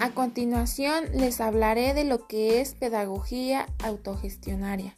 A continuación les hablaré de lo que es pedagogía autogestionaria.